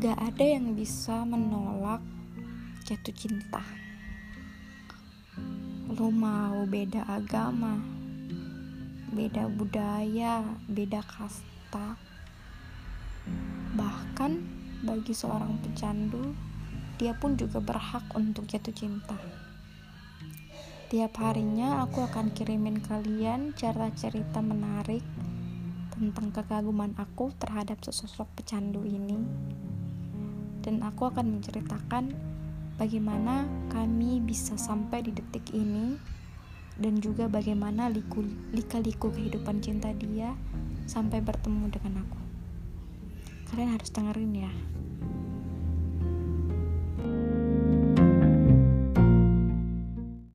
Gak ada yang bisa menolak jatuh cinta. Lo mau beda agama, beda budaya, beda kasta. Bahkan bagi seorang pecandu, dia pun juga berhak untuk jatuh cinta. Tiap harinya aku akan kirimin kalian cara cerita menarik tentang kekaguman aku terhadap sesosok pecandu ini. Dan aku akan menceritakan bagaimana kami bisa sampai di detik ini dan juga bagaimana lika-liku kehidupan cinta dia sampai bertemu dengan aku. Kalian harus dengerin ya.